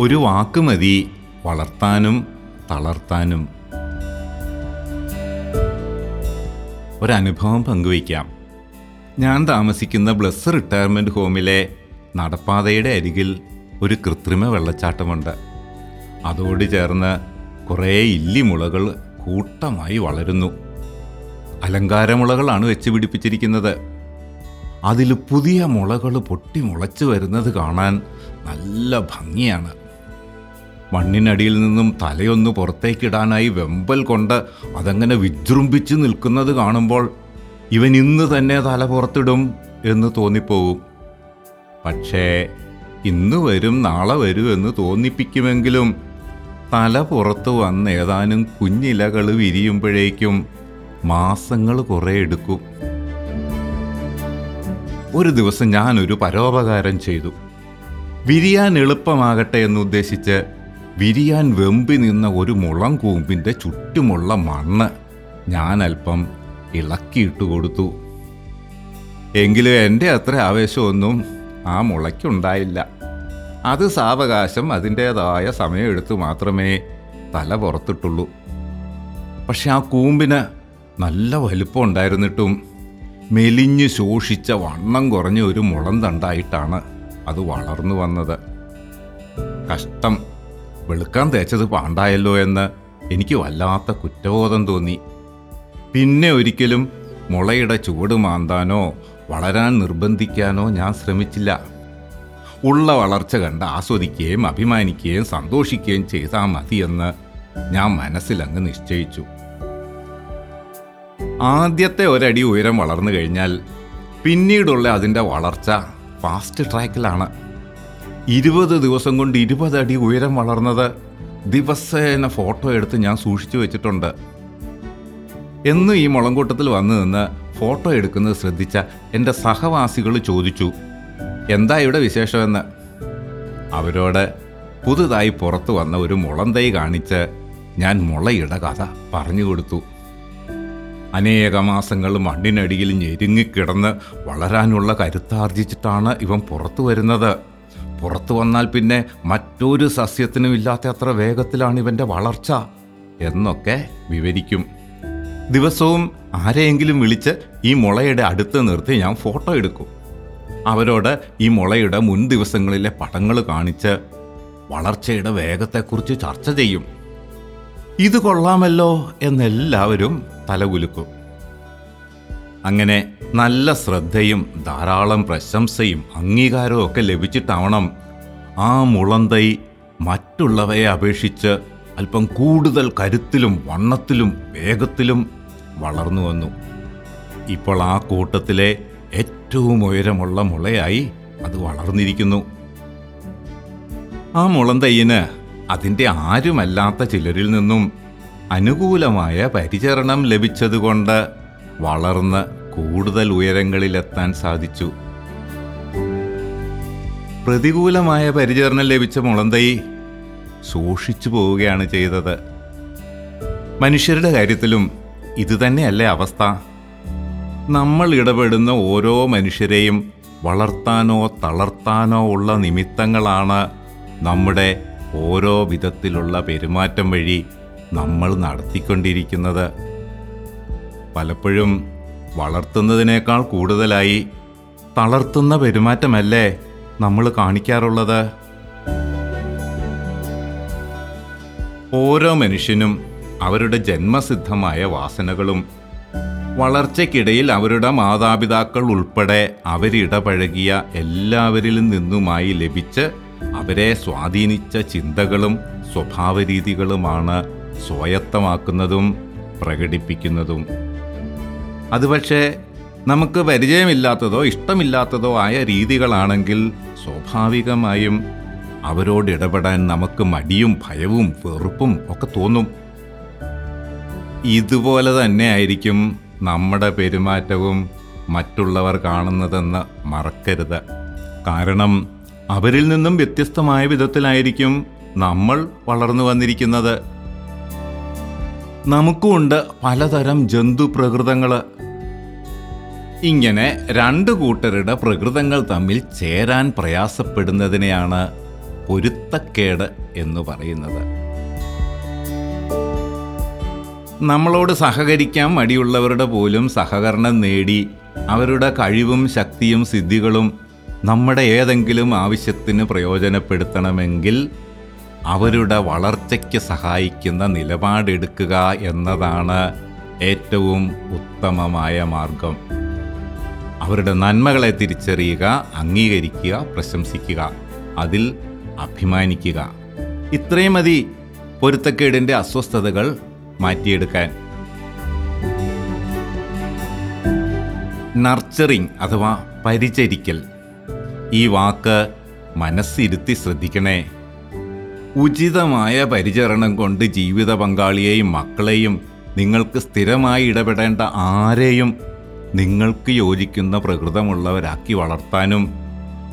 ഒരു വാക്ക് മതി വളർത്താനും തളർത്താനും. ഒരനുഭവം പങ്കുവയ്ക്കാം. ഞാൻ താമസിക്കുന്ന ബ്ലസ് റിട്ടയർമെന്റ് ഹോമിലെ നടപ്പാതയുടെ അരികിൽ ഒരു കൃത്രിമ വെള്ളച്ചാട്ടമുണ്ട്. അതോട് ചേർന്ന് കുറേ ഇല്ലിമുളകൾ കൂട്ടമായി വളരുന്നു. അലങ്കാരമുളകളാണ് വെച്ച് പിടിപ്പിച്ചിരിക്കുന്നത്. അതിൽ പുതിയ മുളകൾ പൊട്ടി മുളച്ചു വരുന്നത് കാണാൻ നല്ല ഭംഗിയാണ്. മണ്ണിനടിയിൽ നിന്നും തലയൊന്ന് പുറത്തേക്കിടാനായി വെമ്പൽ കൊണ്ട് അതങ്ങനെ വിജൃംഭിച്ച് നിൽക്കുന്നത് കാണുമ്പോൾ ഇവൻ ഇന്ന് തന്നെ തല പുറത്തിടും എന്ന് തോന്നിപ്പോവും. പക്ഷേ ഇന്ന് വരും നാളെ വരും എന്ന് തോന്നിപ്പിക്കുമെങ്കിലും തല പുറത്ത് വന്ന് ഏതാനും കുഞ്ഞിലകൾ വിരിയുമ്പോഴേക്കും മാസങ്ങൾ കുറേ എടുക്കും. ഒരു ദിവസം ഞാനൊരു പരോപകാരം ചെയ്തു. വിരിയാൻ എളുപ്പമാകട്ടെ എന്നുദ്ദേശിച്ച് വിരിയാൻ വെമ്പി നിന്ന ഒരു മുളം കൂമ്പിന്റെ ചുറ്റുമുള്ള മണ്ണ് ഞാൻ അല്പം ഇളക്കിയിട്ട് കൊടുത്തു. എങ്കിലും എന്റെ അത്ര ആവേശമൊന്നും ആ മുളയ്ക്കുണ്ടായില്ല. അത് സാവകാശം അതിന്റേതായ സമയമെടുത്ത് മാത്രമേ തല പുറത്തിട്ടുള്ളൂ. പക്ഷെ ആ കൂമ്പിന് നല്ല വലുപ്പം ഉണ്ടായിരുന്നിട്ടും മെലിഞ്ഞു ശോഷിച്ച വണ്ണം കുറഞ്ഞ ഒരു മുളം തണ്ടായിട്ടാണ് അത് വളർന്നു വന്നത്. കഷ്ടം. വെളുക്കാൻ തേച്ചത് പാണ്ടായല്ലോ എന്ന് എനിക്ക് വല്ലാത്ത കുറ്റബോധം തോന്നി. പിന്നെ ഒരിക്കലും മുളയുടെ ചുവട് മാന്താനോ വളരാൻ നിർബന്ധിക്കാനോ ഞാൻ ശ്രമിച്ചില്ല. ഉള്ള വളർച്ച കണ്ട് ആസ്വദിക്കുകയും അഭിമാനിക്കുകയും സന്തോഷിക്കുകയും ചെയ്താൽ മതിയെന്ന് ഞാൻ മനസ്സിലങ്ങ് നിശ്ചയിച്ചു. ആദ്യത്തെ ഒരടി ഉയരം വളർന്നു കഴിഞ്ഞാൽ പിന്നീടുള്ള അതിന്റെ വളർച്ച ഫാസ്റ്റ് ട്രാക്കിലാണ്. ഇരുപത് ദിവസം കൊണ്ട് ഇരുപത് അടി ഉയരം വളർന്നത് ദിവസേന ഫോട്ടോ എടുത്ത് ഞാൻ സൂക്ഷിച്ചു വെച്ചിട്ടുണ്ട്. എന്നും ഈ മുളങ്കൂട്ടത്തിൽ വന്നു നിന്ന് ഫോട്ടോ എടുക്കുന്നത് ശ്രദ്ധിച്ച എന്റെ സഹവാസികൾ ചോദിച്ചു എന്താ ഇവിടെ വിശേഷമെന്ന്? അവരോട് പുതുതായി പുറത്തു വന്ന ഒരു മുളന്തൈ കാണിച്ച് ഞാൻ മുളയുടെ കഥ പറഞ്ഞു കൊടുത്തു. അനേക മാസങ്ങൾ മണ്ണിനടിയിൽ ഞെരുങ്ങിക്കിടന്ന് വളരാനുള്ള കരുത്താർജിച്ചിട്ടാണ് ഇവൻ പുറത്തു വരുന്നത്. പുറത്തു വന്നാൽ പിന്നെ മറ്റൊരു സസ്യത്തിനും ഇല്ലാത്ത അത്ര വേഗത്തിലാണ് ഇവന്റെ വളർച്ച എന്നൊക്കെ വിവരിക്കും. ദിവസവും ആരെയെങ്കിലും വിളിച്ച് ഈ മുളയുടെ അടുത്ത് നിർത്തി ഞാൻ ഫോട്ടോ എടുക്കും. അവരോട് ഈ മുളയുടെ മുൻ ദിവസങ്ങളിലെ പടങ്ങൾ കാണിച്ച് വളർച്ചയുടെ വേഗത്തെക്കുറിച്ച് ചർച്ച ചെയ്യും. ഇത് കൊള്ളാമല്ലോ എന്നെല്ലാവരും തലകുലുക്കും. അങ്ങനെ നല്ല ശ്രദ്ധയും ധാരാളം പ്രശംസയും അംഗീകാരവും ഒക്കെ ലഭിച്ചിട്ടാവണം ആ മുളന്തൈ മറ്റുള്ളവയെ അപേക്ഷിച്ച് അല്പം കൂടുതൽ കരുത്തിലും വണ്ണത്തിലും വേഗത്തിലും വളർന്നു വന്നു. ഇപ്പോൾ ആ കൂട്ടത്തിലെ ഏറ്റവും ഉയരമുള്ള മുളയായി അത് വളർന്നിരിക്കുന്നു. ആ മുളന്തയ്യന് അതിന്റെ ആരുമല്ലാത്ത ചിലരിൽ നിന്നും അനുകൂലമായ പരിചരണം ലഭിച്ചതുകൊണ്ട് വളർന്ന് കൂടുതൽ ഉയരങ്ങളിലെത്താൻ സാധിച്ചു. പ്രതികൂലമായ പരിചരണം ലഭിച്ച മുളന്തൈ സൂക്ഷിച്ചു പോവുകയാണ് ചെയ്തത്. മനുഷ്യരുടെ കാര്യത്തിലും ഇതുതന്നെയല്ലേ അവസ്ഥ. നമ്മൾ ഇടപെടുന്ന ഓരോ മനുഷ്യരെയും വളർത്താനോ തളർത്താനോ ഉള്ള നിമിത്തങ്ങളാണ് നമ്മുടെ ഓരോ വിധത്തിലുള്ള പെരുമാറ്റം വഴി നമ്മൾ നടത്തിക്കൊണ്ടിരിക്കുന്നത്. പലപ്പോഴും വളർത്തുന്നതിനേക്കാൾ കൂടുതലായി തളർത്തുന്ന പെരുമാറ്റമല്ലേ നമ്മൾ കാണിക്കാറുള്ളത്? ഓരോ മനുഷ്യനും അവരുടെ ജന്മസിദ്ധമായ വാസനകളും വളർച്ചയ്ക്കിടയിൽ അവരുടെ മാതാപിതാക്കൾ ഉൾപ്പെടെ അവരിടപഴകിയ എല്ലാവരിൽ നിന്നുമായി ലഭിച്ച് അവരെ സ്വാധീനിച്ച ചിന്തകളും സ്വഭാവരീതികളുമാണ് സ്വായത്തമാക്കുന്നതും പ്രകടിപ്പിക്കുന്നതും. അത് പക്ഷേ നമുക്ക് പരിചയമില്ലാത്തതോ ഇഷ്ടമില്ലാത്തതോ ആയ രീതികളാണെങ്കിൽ സ്വാഭാവികമായും അവരോട് ഇടപെടാൻ നമുക്ക് മടിയും ഭയവും വെറുപ്പും ഒക്കെ തോന്നും. ഇതുപോലെ തന്നെ ആയിരിക്കും നമ്മുടെ പെരുമാറ്റവും മറ്റുള്ളവർ കാണുന്നതെന്ന് മറക്കരുത്. കാരണം അവരിൽ നിന്നും വ്യത്യസ്തമായ വിധത്തിലായിരിക്കും നമ്മൾ വളർന്നു വന്നിരിക്കുന്നത്. നമുക്കുമുണ്ട് പലതരം ജന്തു പ്രകൃതങ്ങൾ ഇങ്ങനെ രണ്ട് കൂട്ടരുടെ പ്രകൃതങ്ങൾ തമ്മിൽ ചേരാൻ പ്രയാസപ്പെടുന്നതിനെയാണ് പൊരുത്തക്കേട് എന്ന് പറയുന്നത്. നമ്മളോട് സഹകരിക്കാൻ മടിയുള്ളവരുടെ പോലും സഹകരണം നേടി അവരുടെ കഴിവും ശക്തിയും സിദ്ധികളും നമ്മുടെ ഏതെങ്കിലും ആവശ്യത്തിന് പ്രയോജനപ്പെടുത്തണമെങ്കിൽ അവരുടെ വളർച്ചയ്ക്ക് സഹായിക്കുന്ന നിലപാടെടുക്കുക എന്നതാണ് ഏറ്റവും ഉത്തമമായ മാർഗം. അവരുടെ നന്മകളെ തിരിച്ചറിയുക അംഗീകരിക്കുക പ്രശംസിക്കുക അതിൽ അഭിമാനിക്കുക. ഇത്രയും മതി പൊരുത്തക്കേടിന്റെ അസ്വസ്ഥതകൾ മാറ്റിയെടുക്കാൻ. നർച്ചറിങ് അഥവാ പരിചരിക്കൽ. ഈ വാക്ക് മനസ്സിരുത്തി ശ്രദ്ധിക്കണേ. ഉചിതമായ പരിചരണം കൊണ്ട് ജീവിത പങ്കാളിയെയും മക്കളെയും നിങ്ങൾക്ക് സ്ഥിരമായി ഇടപെടേണ്ട ആരെയും നിങ്ങൾക്ക് യോജിക്കുന്ന പ്രകൃതമുള്ളവരാക്കി വളർത്താനും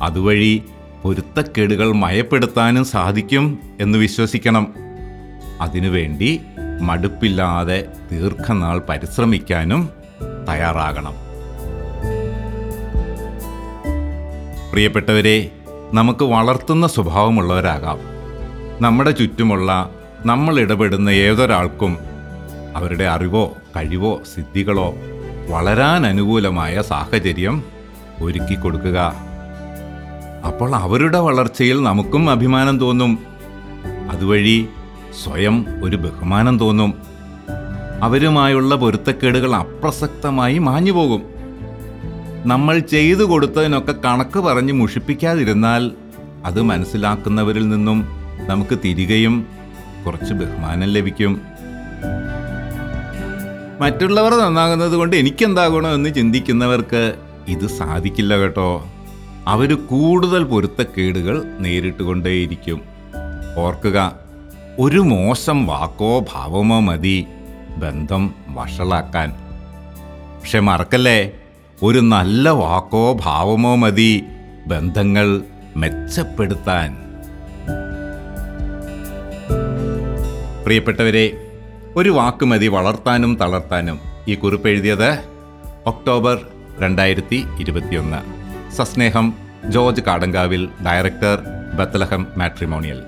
അതുവഴി പൊരുത്തക്കേടുകൾ മയപ്പെടുത്താനും സാധിക്കും എന്ന് വിശ്വസിക്കണം. അതിനുവേണ്ടി മടുപ്പില്ലാതെ ദീർഘനാൾ പരിശ്രമിക്കാനും തയ്യാറാകണം. പ്രിയപ്പെട്ടവരെ നമുക്ക് വളർത്തുന്ന സ്വഭാവമുള്ളവരാകാം. നമ്മുടെ ചുറ്റുമുള്ള നമ്മൾ ഇടപെടുന്ന ഏതൊരാൾക്കും അവരുടെ അറിവോ കഴിവോ സിദ്ധികളോ വളരാൻ അനുകൂലമായ സാഹചര്യം ഒരുക്കി കൊടുക്കുക. അപ്പോൾ അവരുടെ വളർച്ചയിൽ നമുക്കും അഭിമാനം തോന്നും. അതുവഴി സ്വയം ഒരു ബഹുമാനം തോന്നും. അവരുമായുള്ള പൊരുത്തക്കേടുകൾ അപ്രസക്തമായി മാഞ്ഞു പോകും. നമ്മൾ ചെയ്തു കൊടുത്തതിനൊക്കെ കണക്ക് പറഞ്ഞ് മുഷിപ്പിക്കാതിരുന്നാൽ അത് മനസ്സിലാക്കുന്നവരിൽ നിന്നും നമുക്ക് തിരികെയും കുറച്ച് ബഹുമാനം ലഭിക്കും. മറ്റുള്ളവർ നന്നാകുന്നത് കൊണ്ട് എനിക്കെന്താകണോ എന്ന് ചിന്തിക്കുന്നവർക്ക് ഇത് സാധിക്കില്ല കേട്ടോ. അവർ കൂടുതൽ പൊരുത്തക്കേടുകൾ നേരിട്ടുകൊണ്ടേയിരിക്കും. ഓർക്കുക ഒരു മോശം വാക്കോ ഭാവമോ മതി. ബന്ധം വഷളാക്കാൻ. പക്ഷെ മറക്കല്ലേ ഒരു നല്ല വാക്കോ ഭാവമോ മതി. ബന്ധങ്ങൾ മെച്ചപ്പെടുത്താൻ. പ്രിയപ്പെട്ടവരെ ഒരു വാക്കുമതി വളർത്താനും തളർത്താനും ഈ കുറിപ്പ് എഴുതിയത് ഒക്ടോബർ രണ്ടായിരത്തി ഇരുപത്തിയൊന്ന് സസ്നേഹം George Kadankavil director Bethlehem matrimonial.